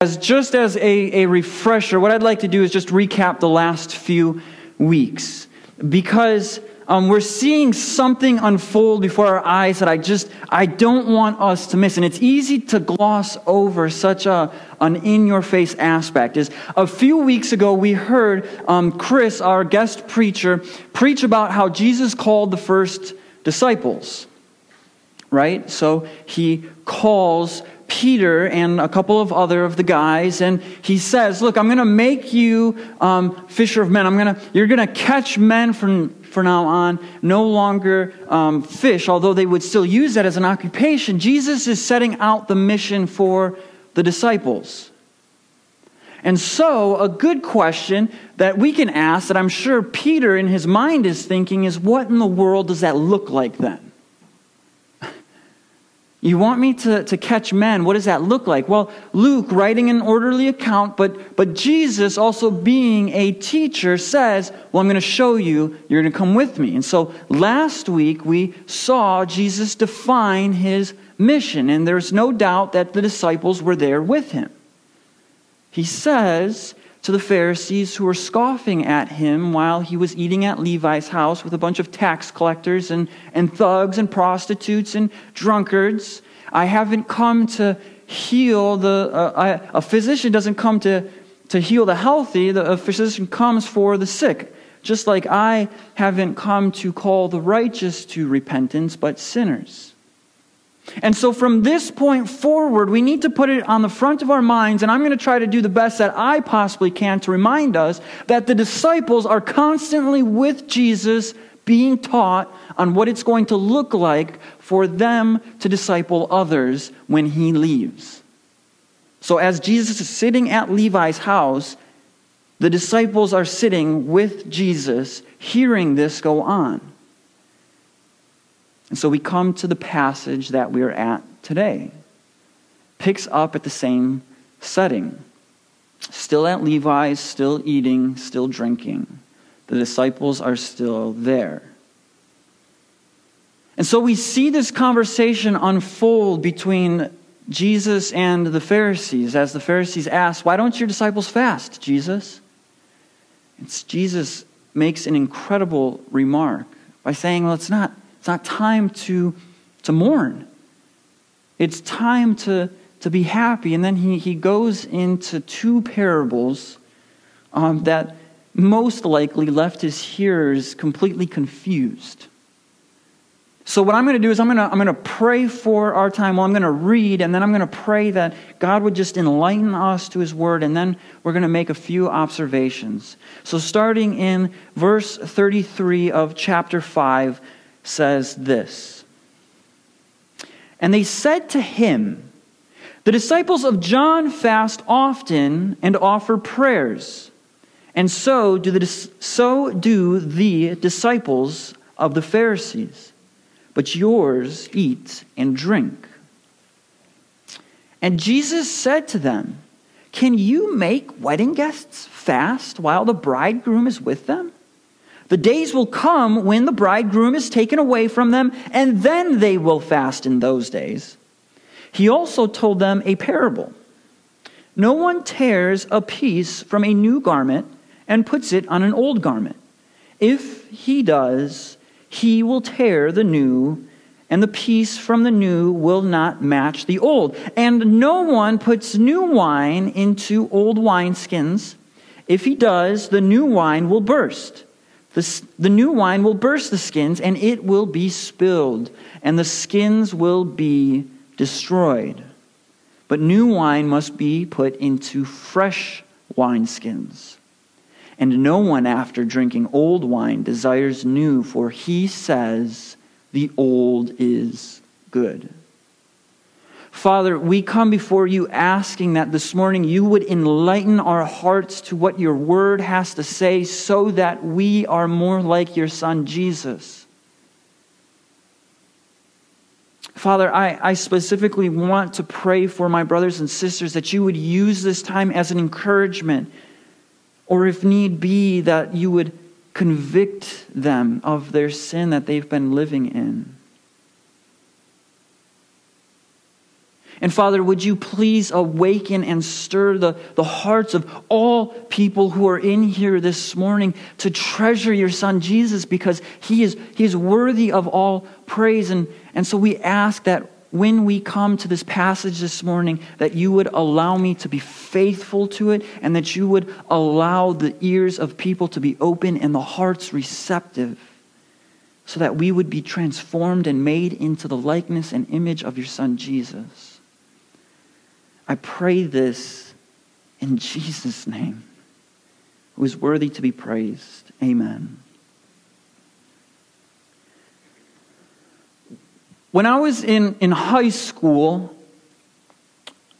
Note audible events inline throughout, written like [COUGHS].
As just as a, a refresher, what I'd like to do is just recap the last few weeks because um, we're seeing something unfold before our eyes that I just I don't want us to miss, and it's easy to gloss over such a an in your face aspect. Is a few weeks ago we heard um, Chris, our guest preacher, preach about how Jesus called the first disciples. Right, so he calls Peter and a couple of other of the guys, and he says, "Look, I'm going to make you um, fisher of men. I'm going to you're going to catch men from from now on, no longer um, fish, although they would still use that as an occupation. Jesus is setting out the mission for the disciples." And so, a good question that we can ask, that I'm sure Peter in his mind is thinking, is what in the world does that look like then? You want me to, to catch men. What does that look like? Well, Luke, writing an orderly account, but, but Jesus, also being a teacher, says, Well, I'm going to show you. You're going to come with me. And so last week, we saw Jesus define his mission, and there's no doubt that the disciples were there with him. He says, to the Pharisees who were scoffing at him while he was eating at Levi's house with a bunch of tax collectors and, and thugs and prostitutes and drunkards. I haven't come to heal the. Uh, I, a physician doesn't come to, to heal the healthy, the, a physician comes for the sick. Just like I haven't come to call the righteous to repentance, but sinners. And so from this point forward, we need to put it on the front of our minds, and I'm going to try to do the best that I possibly can to remind us that the disciples are constantly with Jesus being taught on what it's going to look like for them to disciple others when he leaves. So as Jesus is sitting at Levi's house, the disciples are sitting with Jesus, hearing this go on. And so we come to the passage that we're at today. Picks up at the same setting. Still at Levi's, still eating, still drinking. The disciples are still there. And so we see this conversation unfold between Jesus and the Pharisees as the Pharisees ask, Why don't your disciples fast, Jesus? Jesus makes an incredible remark by saying, Well, it's not it's not time to, to mourn. It's time to, to be happy. And then he, he goes into two parables um, that most likely left his hearers completely confused. So, what I'm going to do is I'm going to, I'm going to pray for our time. Well, I'm going to read, and then I'm going to pray that God would just enlighten us to his word, and then we're going to make a few observations. So, starting in verse 33 of chapter 5, says this And they said to him, The disciples of John fast often and offer prayers, and so do the, so do the disciples of the Pharisees. But yours eat and drink. And Jesus said to them, Can you make wedding guests fast while the bridegroom is with them? The days will come when the bridegroom is taken away from them, and then they will fast in those days. He also told them a parable. No one tears a piece from a new garment and puts it on an old garment. If he does, he will tear the new, and the piece from the new will not match the old. And no one puts new wine into old wineskins. If he does, the new wine will burst the, the new wine will burst the skins, and it will be spilled, and the skins will be destroyed. But new wine must be put into fresh wineskins. And no one, after drinking old wine, desires new, for he says, The old is good. Father, we come before you asking that this morning you would enlighten our hearts to what your word has to say so that we are more like your son, Jesus. Father, I, I specifically want to pray for my brothers and sisters that you would use this time as an encouragement, or if need be, that you would convict them of their sin that they've been living in. And Father, would you please awaken and stir the, the hearts of all people who are in here this morning to treasure your Son Jesus because he is, he is worthy of all praise. And, and so we ask that when we come to this passage this morning, that you would allow me to be faithful to it and that you would allow the ears of people to be open and the hearts receptive so that we would be transformed and made into the likeness and image of your Son, Jesus. I pray this in Jesus' name, who is worthy to be praised. Amen. When I was in, in high school,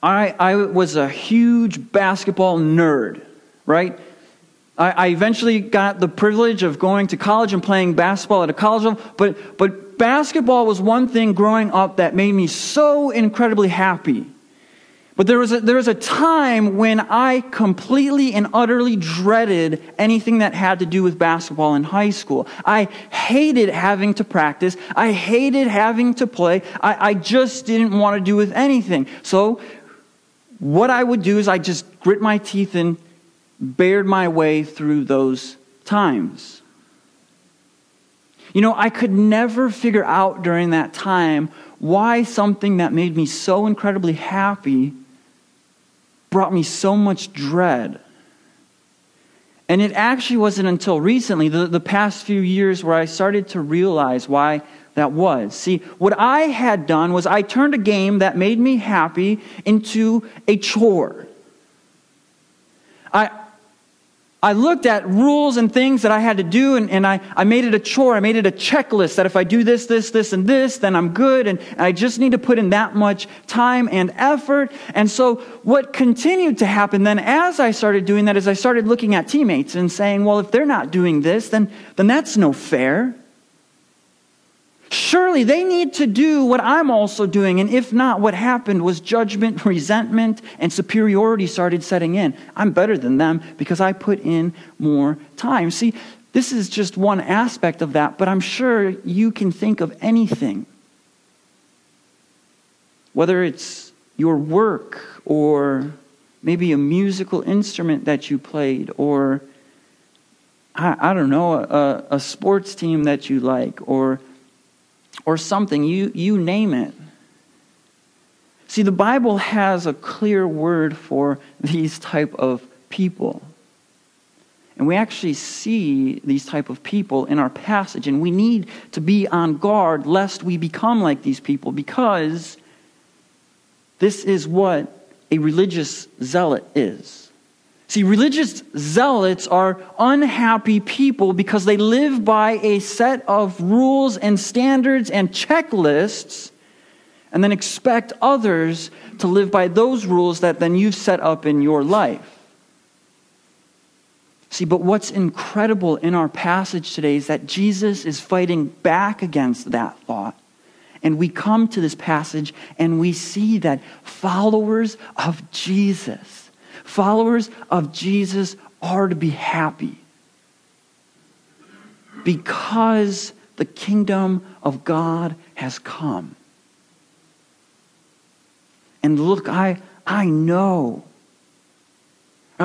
I, I was a huge basketball nerd, right? I, I eventually got the privilege of going to college and playing basketball at a college level, but, but basketball was one thing growing up that made me so incredibly happy. But there was, a, there was a time when I completely and utterly dreaded anything that had to do with basketball in high school. I hated having to practice. I hated having to play. I, I just didn't want to do with anything. So what I would do is I just grit my teeth and bared my way through those times. You know, I could never figure out during that time why something that made me so incredibly happy brought me so much dread. And it actually wasn't until recently, the, the past few years, where I started to realize why that was. See, what I had done was I turned a game that made me happy into a chore. I, I looked at rules and things that I had to do, and, and I, I made it a chore. I made it a checklist that if I do this, this, this, and this, then I'm good, and, and I just need to put in that much time and effort. And so, what continued to happen then as I started doing that is I started looking at teammates and saying, well, if they're not doing this, then, then that's no fair. Surely they need to do what I'm also doing. And if not, what happened was judgment, [LAUGHS] resentment, and superiority started setting in. I'm better than them because I put in more time. See, this is just one aspect of that, but I'm sure you can think of anything. Whether it's your work or maybe a musical instrument that you played or I, I don't know, a, a sports team that you like or or something, you, you name it. See, the Bible has a clear word for these type of people. And we actually see these type of people in our passage, and we need to be on guard lest we become like these people because this is what a religious zealot is. See, religious zealots are unhappy people because they live by a set of rules and standards and checklists and then expect others to live by those rules that then you've set up in your life. See, but what's incredible in our passage today is that Jesus is fighting back against that thought. And we come to this passage and we see that followers of Jesus Followers of Jesus are to be happy because the kingdom of God has come. And look, I, I know.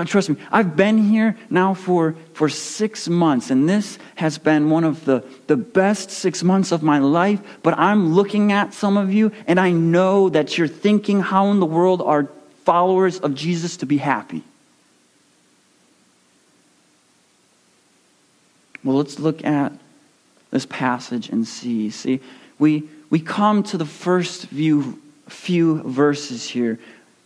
Trust me, I've been here now for, for six months, and this has been one of the, the best six months of my life. But I'm looking at some of you, and I know that you're thinking, how in the world are followers of Jesus to be happy? Well, let's look at this passage and see. See, we, we come to the first few, few verses here,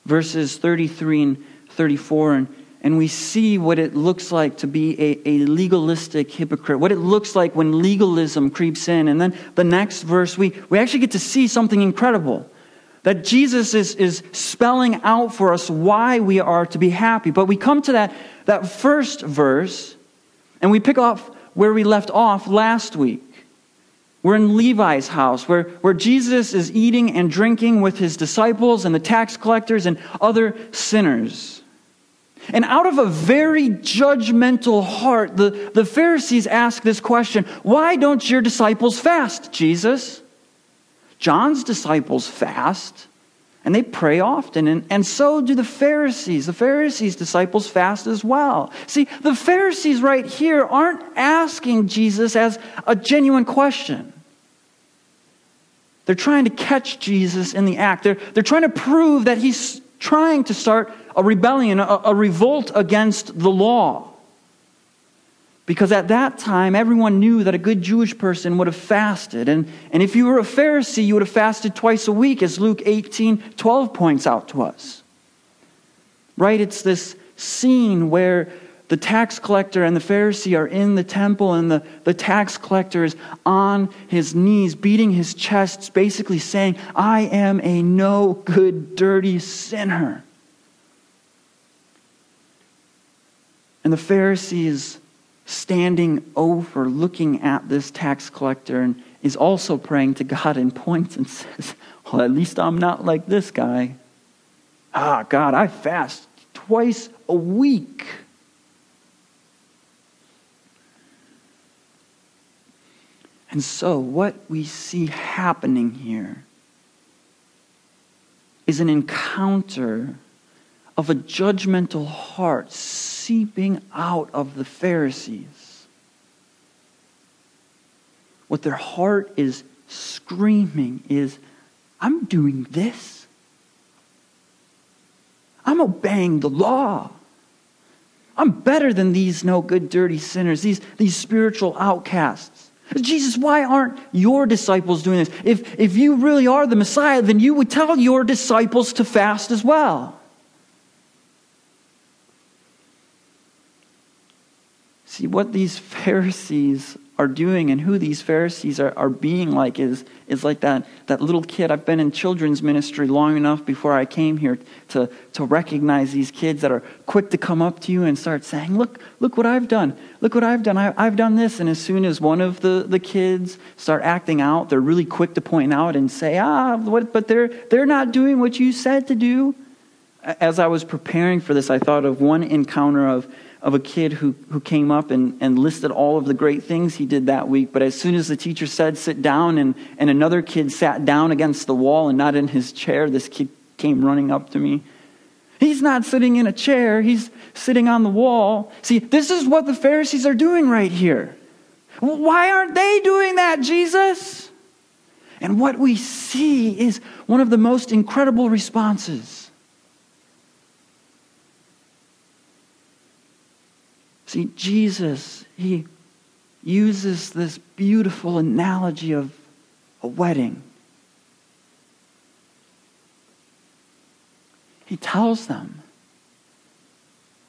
verses 33 and 34, and, and we see what it looks like to be a, a legalistic hypocrite, what it looks like when legalism creeps in. And then the next verse, we, we actually get to see something incredible that Jesus is, is spelling out for us why we are to be happy. But we come to that, that first verse, and we pick up where we left off last week. We're in Levi's house, where, where Jesus is eating and drinking with his disciples and the tax collectors and other sinners. And out of a very judgmental heart, the, the Pharisees ask this question Why don't your disciples fast, Jesus? John's disciples fast. And they pray often, and, and so do the Pharisees. The Pharisees' disciples fast as well. See, the Pharisees right here aren't asking Jesus as a genuine question. They're trying to catch Jesus in the act. They're, they're trying to prove that he's trying to start a rebellion, a, a revolt against the law. Because at that time, everyone knew that a good Jewish person would have fasted. And, and if you were a Pharisee, you would have fasted twice a week, as Luke 18 12 points out to us. Right? It's this scene where the tax collector and the Pharisee are in the temple, and the, the tax collector is on his knees, beating his chest, basically saying, I am a no good, dirty sinner. And the Pharisee is standing over, looking at this tax collector, and is also praying to God and points and [LAUGHS] says, Well, at least I'm not like this guy. Ah, God, I fast twice a week. And so, what we see happening here is an encounter of a judgmental heart seeping out of the Pharisees. What their heart is screaming is, I'm doing this. I'm obeying the law. I'm better than these no good, dirty sinners, these, these spiritual outcasts. Jesus, why aren't your disciples doing this? If, if you really are the Messiah, then you would tell your disciples to fast as well. See, what these Pharisees are doing and who these Pharisees are, are being like is, is like that, that little kid. I've been in children's ministry long enough before I came here to, to recognize these kids that are quick to come up to you and start saying, Look, look what I've done. Look what I've done. I, I've done this. And as soon as one of the, the kids start acting out, they're really quick to point out and say, Ah, what, but they're, they're not doing what you said to do. As I was preparing for this, I thought of one encounter of of a kid who, who came up and, and listed all of the great things he did that week. But as soon as the teacher said, sit down, and, and another kid sat down against the wall and not in his chair, this kid came running up to me. He's not sitting in a chair, he's sitting on the wall. See, this is what the Pharisees are doing right here. Why aren't they doing that, Jesus? And what we see is one of the most incredible responses. See, Jesus, he uses this beautiful analogy of a wedding. He tells them,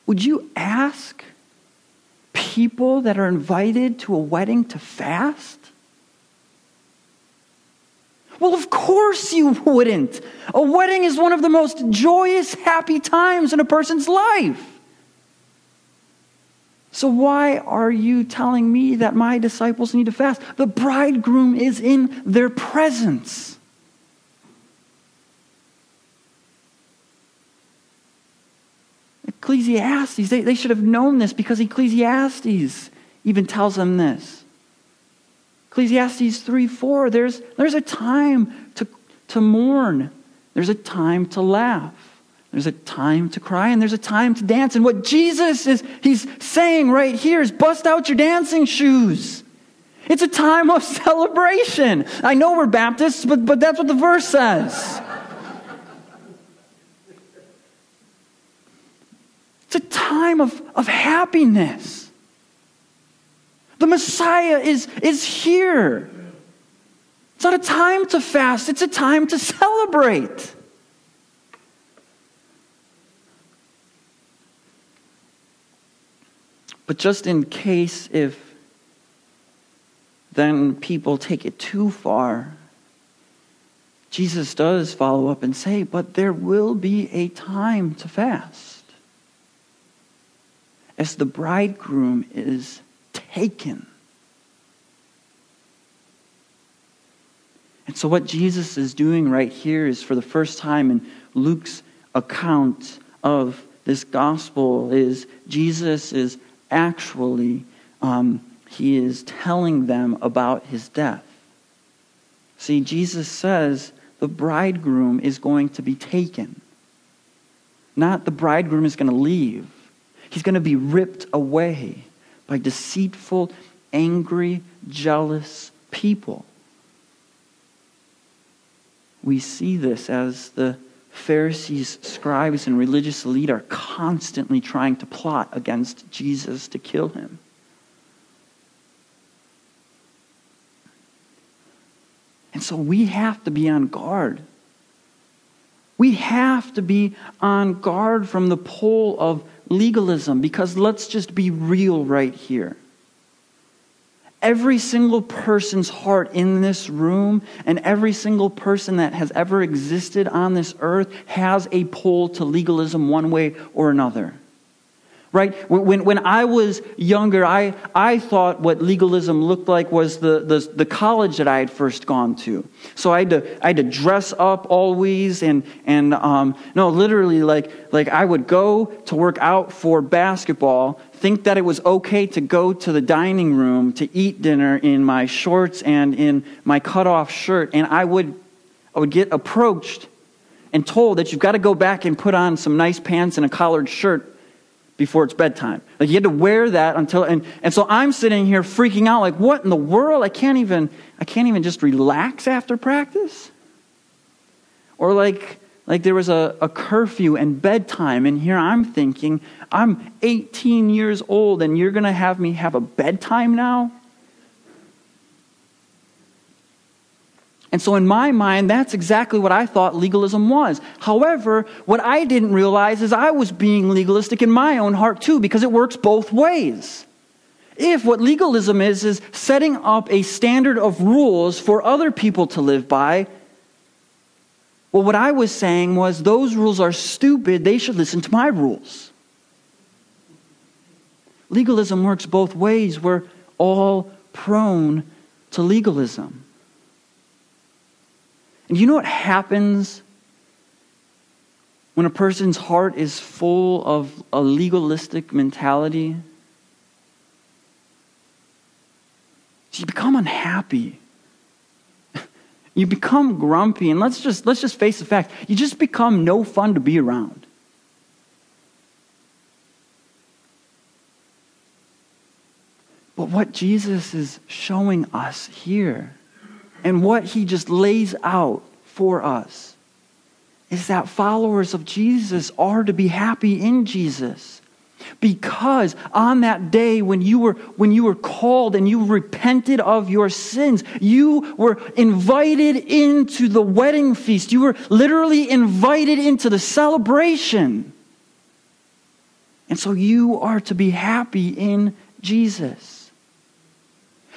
Would you ask people that are invited to a wedding to fast? Well, of course you wouldn't. A wedding is one of the most joyous, happy times in a person's life. So, why are you telling me that my disciples need to fast? The bridegroom is in their presence. Ecclesiastes, they, they should have known this because Ecclesiastes even tells them this. Ecclesiastes 3 4, there's, there's a time to, to mourn, there's a time to laugh. There's a time to cry and there's a time to dance. And what Jesus is he's saying right here is bust out your dancing shoes. It's a time of [LAUGHS] celebration. I know we're Baptists, but, but that's what the verse says. It's a time of, of happiness. The Messiah is, is here. It's not a time to fast, it's a time to celebrate. But just in case if then people take it too far, Jesus does follow up and say, but there will be a time to fast. As the bridegroom is taken. And so, what Jesus is doing right here is for the first time in Luke's account of this gospel, is Jesus is actually, um, he is telling them about his death. See, Jesus says, the bridegroom is going to be taken. Not the bridegroom is going to leave. He's going to be ripped away by deceitful, angry, jealous people. We see this as the Pharisees, scribes, and religious elite are constantly trying to plot against Jesus to kill him. And so we have to be on guard. We have to be on guard from the pull of legalism because let's just be real right here. Every single person's heart in this room and every single person that has ever existed on this earth has a pull to legalism one way or another right? When, when I was younger, I, I thought what legalism looked like was the, the, the college that I had first gone to. So I had to, I had to dress up always, and, and um, no, literally, like, like I would go to work out for basketball, think that it was okay to go to the dining room to eat dinner in my shorts and in my cutoff shirt, and I would, I would get approached and told that you've got to go back and put on some nice pants and a collared shirt before it's bedtime. Like you had to wear that until and, and so I'm sitting here freaking out like what in the world? I can't even I can't even just relax after practice? Or like like there was a, a curfew and bedtime and here I'm thinking I'm 18 years old and you're going to have me have a bedtime now? And so, in my mind, that's exactly what I thought legalism was. However, what I didn't realize is I was being legalistic in my own heart too, because it works both ways. If what legalism is, is setting up a standard of rules for other people to live by, well, what I was saying was those rules are stupid. They should listen to my rules. Legalism works both ways. We're all prone to legalism. And you know what happens when a person's heart is full of a legalistic mentality? You become unhappy. [LAUGHS] You become grumpy, and let's just, let's just face the fact you just become no fun to be around. But what Jesus is showing us here and what he just lays out for us is that followers of Jesus are to be happy in Jesus. Because on that day when you were when you were called and you repented of your sins, you were invited into the wedding feast. You were literally invited into the celebration. And so you are to be happy in Jesus.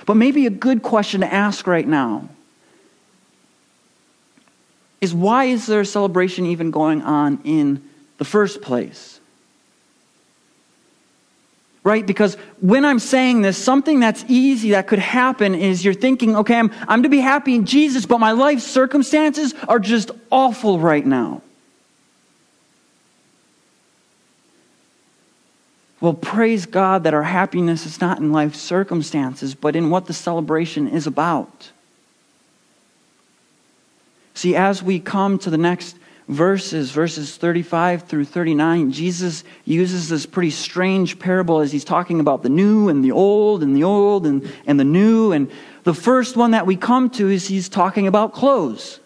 But maybe a good question to ask right now is why is there a celebration even going on in the first place? Right? Because when I'm saying this, something that's easy that could happen is you're thinking, okay, I'm, I'm to be happy in Jesus, but my life circumstances are just awful right now. Well, praise God that our happiness is not in life circumstances, but in what the celebration is about. See, as we come to the next verses, verses 35 through 39, Jesus uses this pretty strange parable as he's talking about the new and the old and the old and, and the new. And the first one that we come to is he's talking about clothes.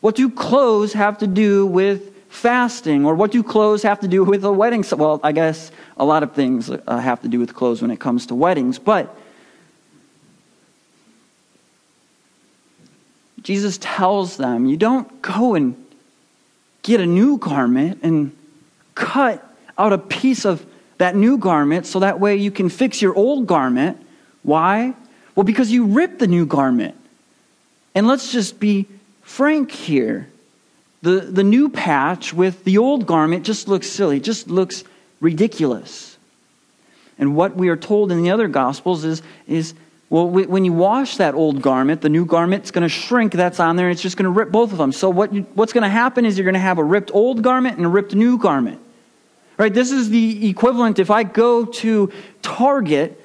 What do clothes have to do with fasting? Or what do clothes have to do with a wedding? Well, I guess a lot of things uh, have to do with clothes when it comes to weddings. But Jesus tells them, you don't go and get a new garment and cut out a piece of that new garment so that way you can fix your old garment. Why? Well, because you ripped the new garment. And let's just be frank here. The, the new patch with the old garment just looks silly, just looks ridiculous. And what we are told in the other Gospels is, is well, when you wash that old garment, the new garment's going to shrink. That's on there, and it's just going to rip both of them. So what you, what's going to happen is you're going to have a ripped old garment and a ripped new garment. Right? This is the equivalent if I go to Target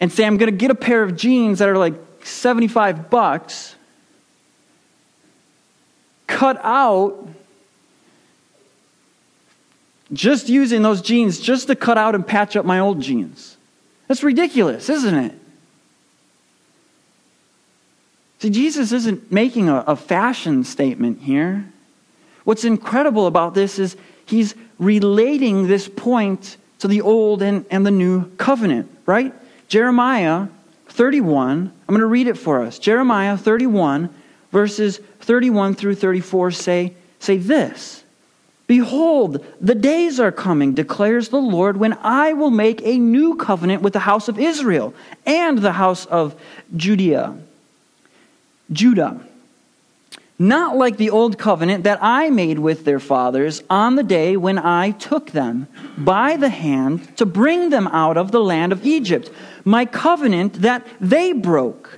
and say I'm going to get a pair of jeans that are like 75 bucks. cut out just using those jeans just to cut out and patch up my old jeans. That's ridiculous, isn't it? See, Jesus isn't making a, a, fashion statement here. What's incredible about this is he's relating this point to the old and, and the new covenant, right? Jeremiah 31, I'm going to read it for us. Jeremiah 31, verses 31 through 34 say, say this Behold, the days are coming, declares the Lord, when I will make a new covenant with the house of Israel and the house of Judea. Judah. Not like the old covenant that I made with their fathers on the day when I took them by the hand to bring them out of the land of Egypt, my covenant that they broke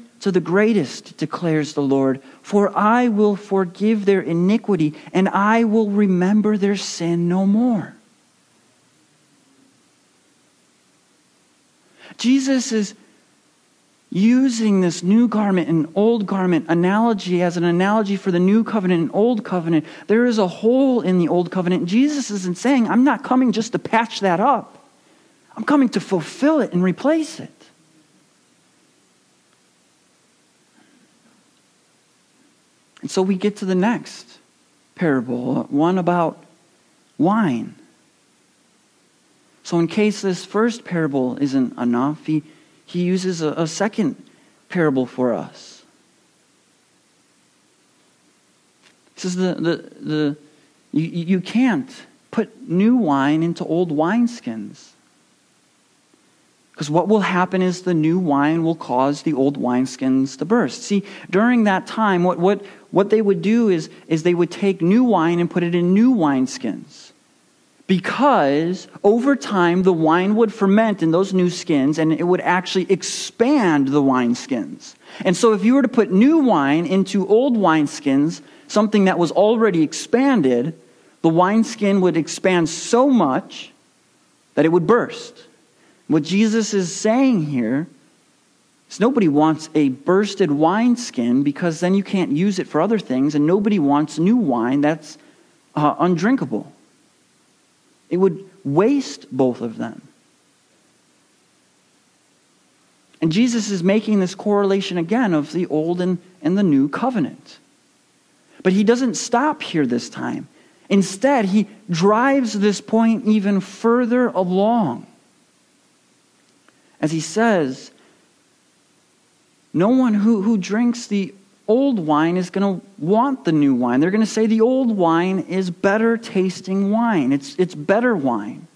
to the greatest, declares the Lord. For I will forgive their iniquity, and I will remember their sin no more. Jesus is using this new garment and old garment analogy as an analogy for the new covenant and old covenant. There is a hole in the old covenant. Jesus isn't saying, I'm not coming just to patch that up, I'm coming to fulfill it and replace it. And so we get to the next parable, one about wine. So, in case this first parable isn't enough, he, he uses a, a second parable for us. He says, the, the, the, you, you can't put new wine into old wineskins. Because what will happen is the new wine will cause the old wineskins to burst. See, during that time, what, what, what they would do is, is they would take new wine and put it in new wineskins. Because over time, the wine would ferment in those new skins and it would actually expand the wineskins. And so, if you were to put new wine into old wineskins, something that was already expanded, the wineskin would expand so much that it would burst. What Jesus is saying here is nobody wants a bursted wineskin because then you can't use it for other things, and nobody wants new wine that's uh, undrinkable. It would waste both of them. And Jesus is making this correlation again of the old and, and the new covenant. But he doesn't stop here this time. Instead, he drives this point even further along as he says, no one who, who drinks the old wine is going to want the new wine. They're going to say the old wine is better tasting wine, it's, it's better wine.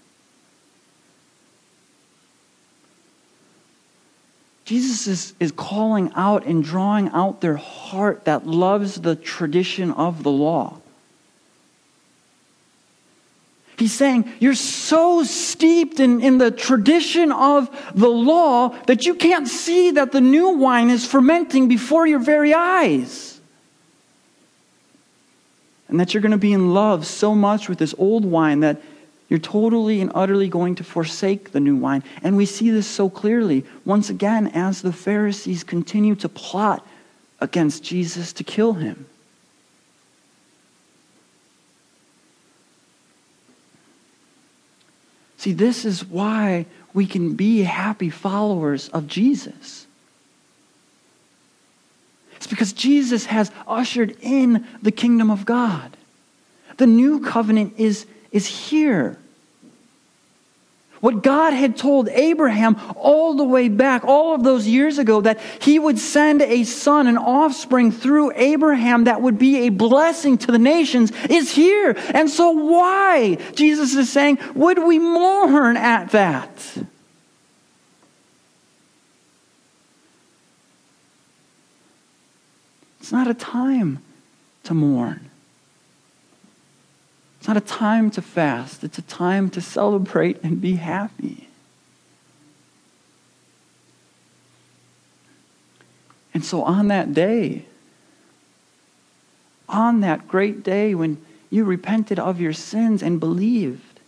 Jesus is, is calling out and drawing out their heart that loves the tradition of the law. He's saying, You're so steeped in, in the tradition of the law that you can't see that the new wine is fermenting before your very eyes. And that you're going to be in love so much with this old wine that you're totally and utterly going to forsake the new wine. And we see this so clearly, once again, as the Pharisees continue to plot against Jesus to kill him. See, this is why we can be happy followers of Jesus. It's because Jesus has ushered in the kingdom of God. The new covenant is, is here. What God had told Abraham all the way back, all of those years ago, that he would send a son, an offspring through Abraham that would be a blessing to the nations, is here. And so, why? Jesus is saying, would we mourn at that? It's not a time to mourn. It's not a time to fast, it's a time to celebrate and be happy. And so on that day, on that great day when you repented of your sins and believed,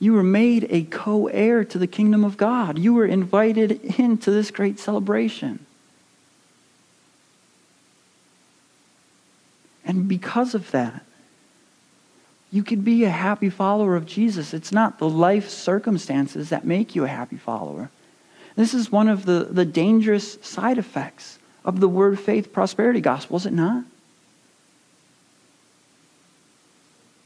you were made a co heir to the kingdom of God. You were invited into this great celebration. And because of that, you could be a happy follower of Jesus. It's not the life circumstances that make you a happy follower. This is one of the, the dangerous side effects of the word faith prosperity gospel, is it not?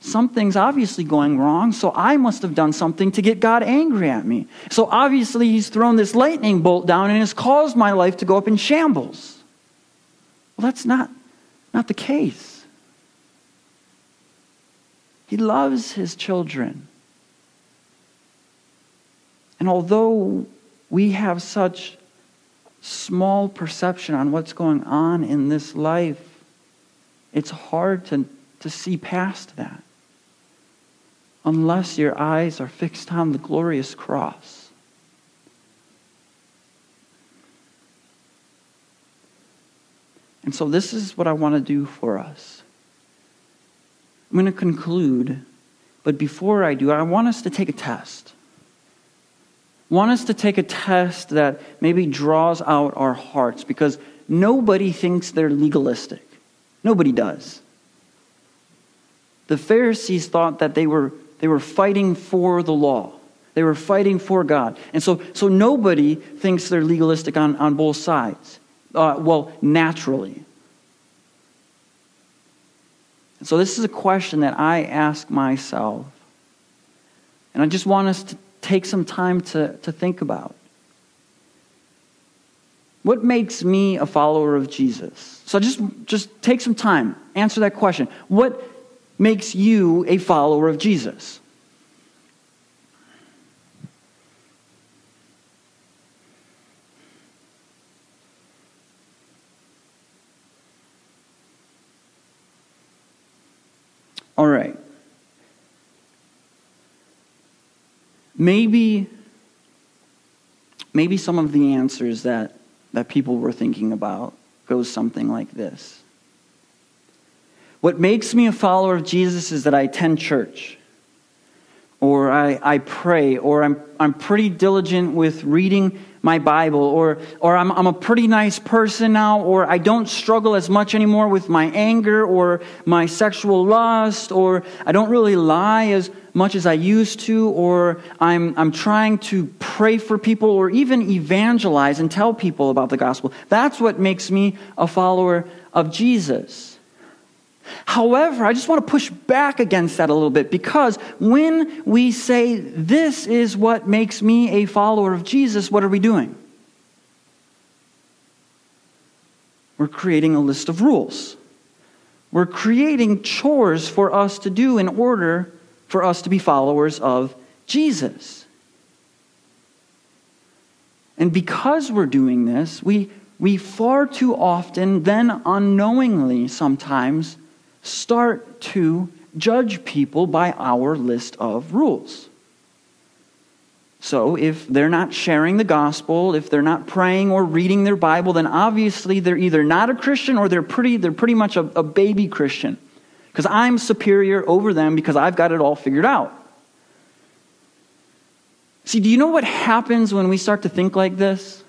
something's obviously going wrong, so I must have done something to get God angry at me. So obviously, He's thrown this lightning bolt down and has caused my life to go up in shambles. Well, that's not, not the case. He loves His children. And although we have such small perception on what's going on in this life, it's hard to, to see past that unless your eyes are fixed on the glorious cross. And so, this is what I want to do for us. I'm going to conclude, but before I do, I want us to take a test. I want us to take a test that maybe draws out our hearts because nobody thinks they're legalistic. Nobody does. The Pharisees thought that they were they were fighting for the law. They were fighting for God. And so, so nobody thinks they're legalistic on, on both sides. Uh, well, naturally. And so this is a question that I ask myself. And I just want us to take some time to, to think about. What makes me a follower of Jesus? So just, just take some time, answer that question. What makes you a follower of Jesus? All right. Maybe maybe some of the answers that, that people were thinking about goes something like this. What makes me a follower of Jesus is that I attend church, or I, I pray, or I'm, I'm pretty diligent with reading my Bible, or, or I'm, I'm a pretty nice person now, or I don't struggle as much anymore with my anger or my sexual lust, or I don't really lie as much as I used to, or I'm, I'm trying to pray for people, or even evangelize and tell people about the gospel. That's what makes me a follower of Jesus. However, I just want to push back against that a little bit because when we say this is what makes me a follower of Jesus, what are we doing? We're creating a list of rules. We're creating chores for us to do in order for us to be followers of Jesus. And because we're doing this, we, we far too often, then unknowingly sometimes, start to judge people by our list of rules. So, if they're not sharing the gospel, if they're not praying or reading their Bible, then obviously they're either not a Christian or they're pretty, they're pretty much a, a baby Christian. Because I'm superior over them because I've got it all figured out. See, do you know what happens when we start to think like this?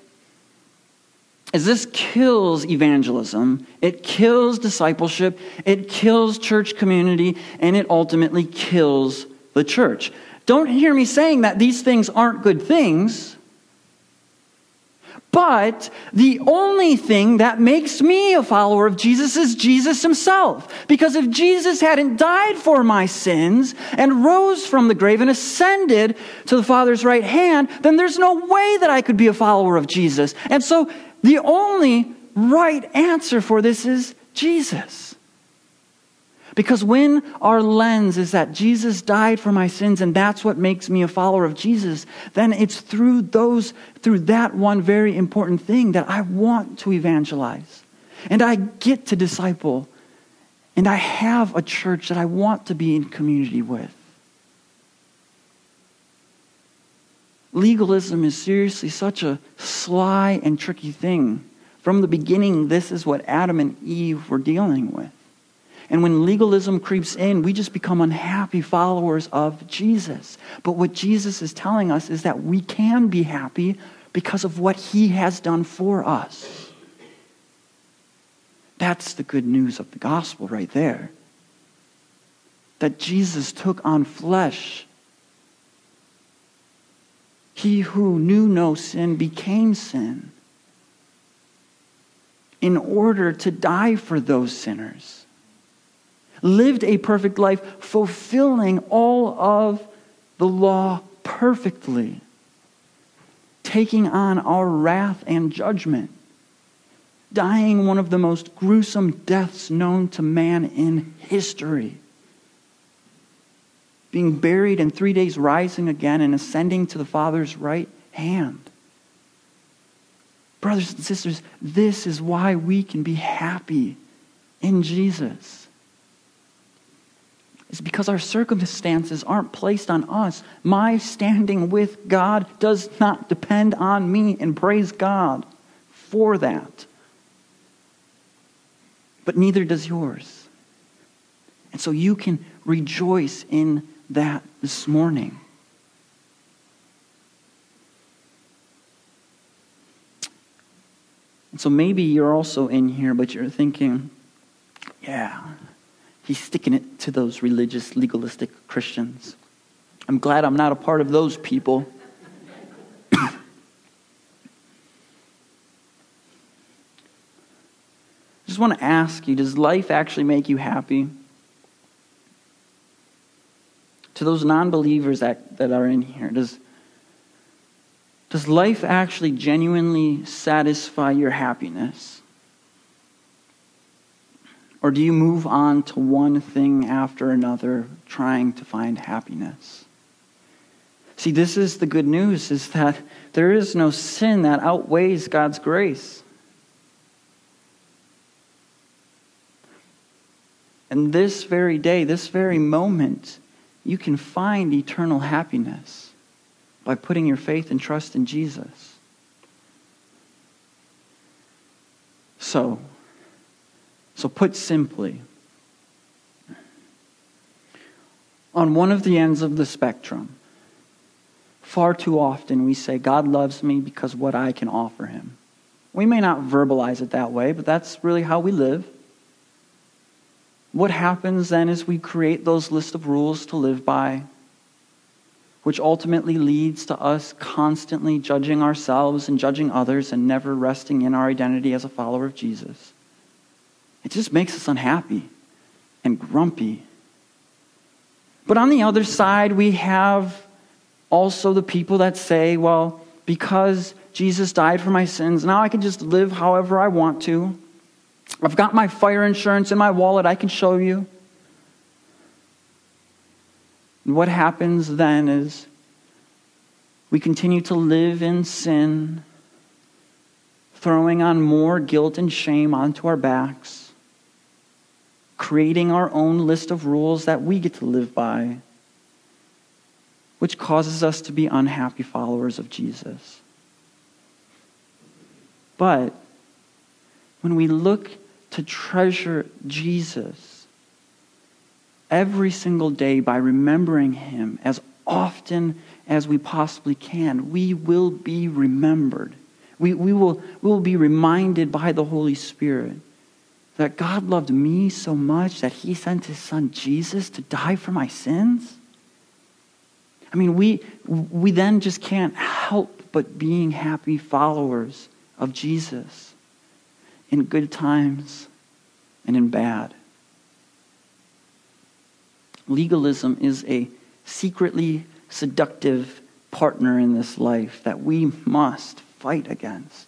Is this kills evangelism, it kills discipleship, it kills church community, and it ultimately kills the church. Don't hear me saying that these things aren't good things. But the only thing that makes me a follower of Jesus is Jesus himself. Because if Jesus hadn't died for my sins and rose from the grave and ascended to the Father's right hand, then there's no way that I could be a follower of Jesus. And so the only right answer for this is Jesus. Because when our lens is that Jesus died for my sins and that's what makes me a follower of Jesus, then it's through those through that one very important thing that I want to evangelize. And I get to disciple And I have a church that I want to be in community with. Legalism is seriously such a sly and tricky thing. From the beginning, this is what Adam and Eve were dealing with. And when legalism creeps in, we just become unhappy followers of Jesus. But what Jesus is telling us is that we can be happy because of what he has done for us. That's the good news of the gospel right there. That Jesus took on flesh he who knew no sin became sin in order to die for those sinners. Lived a perfect life, fulfilling all of the law perfectly, taking on our wrath and judgment, dying one of the most gruesome deaths known to man in history being buried, and three days rising again and ascending to the Father's right hand. Brothers and sisters, this is why we can be happy in Jesus. It's because our circumstances aren't placed on us. My standing with God does not depend on me, and praise God for that. But neither does yours. And so you can rejoice in that this morning. And so maybe you're also in here, but you're thinking, yeah, he's sticking it to those religious, legalistic Christians. I'm glad I'm not a part of those people. I [COUGHS] just want to ask you does life actually make you happy? Those non believers that, that are in here, does, does life actually genuinely satisfy your happiness? Or do you move on to one thing after another trying to find happiness? See, this is the good news is that there is no sin that outweighs God's grace. And this very day, this very moment, you can find eternal happiness by putting your faith and trust in Jesus. So, so put simply, on one of the ends of the spectrum, far too often we say, God loves me because what I can offer him. We may not verbalize it that way, but that's really how we live. What happens then is we create those list of rules to live by, which ultimately leads to us constantly judging ourselves and judging others and never resting in our identity as a follower of Jesus. It just makes us unhappy and grumpy. But on the other side, we have also the people that say, well, because Jesus died for my sins, now I can just live however I want to. I've got my fire insurance in my wallet, I can show you. And what happens then is we continue to live in sin, throwing on more guilt and shame onto our backs, creating our own list of rules that we get to live by, which causes us to be unhappy followers of Jesus. But when we look to treasure Jesus every single day by remembering him as often as we possibly can, we will be remembered. We, we, will, we will be reminded by the Holy Spirit that God loved me so much that he sent his son Jesus to die for my sins. I mean, we, we then just can't help but being happy followers of Jesus in good times and in bad. Legalism is a secretly seductive partner in this life that we must fight against.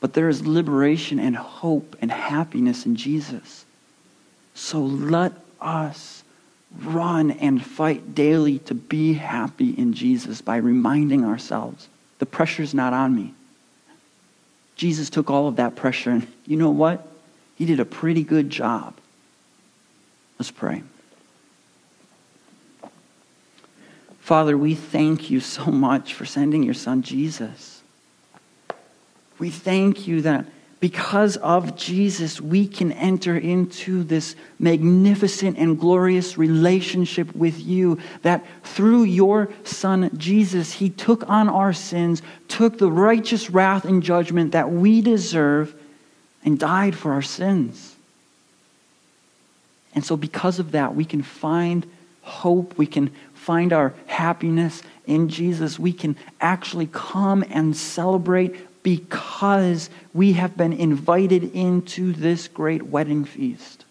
But there is liberation and hope and happiness in Jesus. So let us run and fight daily to be happy in Jesus by reminding ourselves the pressure's not on me. Jesus took all of that pressure, and you know what? He did a pretty good job. Let's pray. Father, we thank you so much for sending your son Jesus. We thank you that because of Jesus, we can enter into this magnificent and glorious relationship with you. That through your Son, Jesus, He took on our sins, took the righteous wrath and judgment that we deserve, and died for our sins. And so, because of that, we can find hope, we can find our happiness in Jesus. We can actually come and celebrate because we have been invited into this great wedding feast.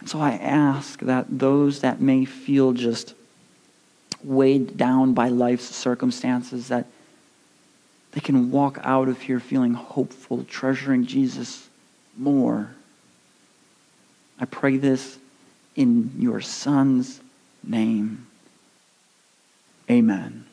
And so I ask that those that may feel just weighed down by life's circumstances, that they can walk out of here feeling hopeful, treasuring Jesus more. I pray this in your Son's name. Amen.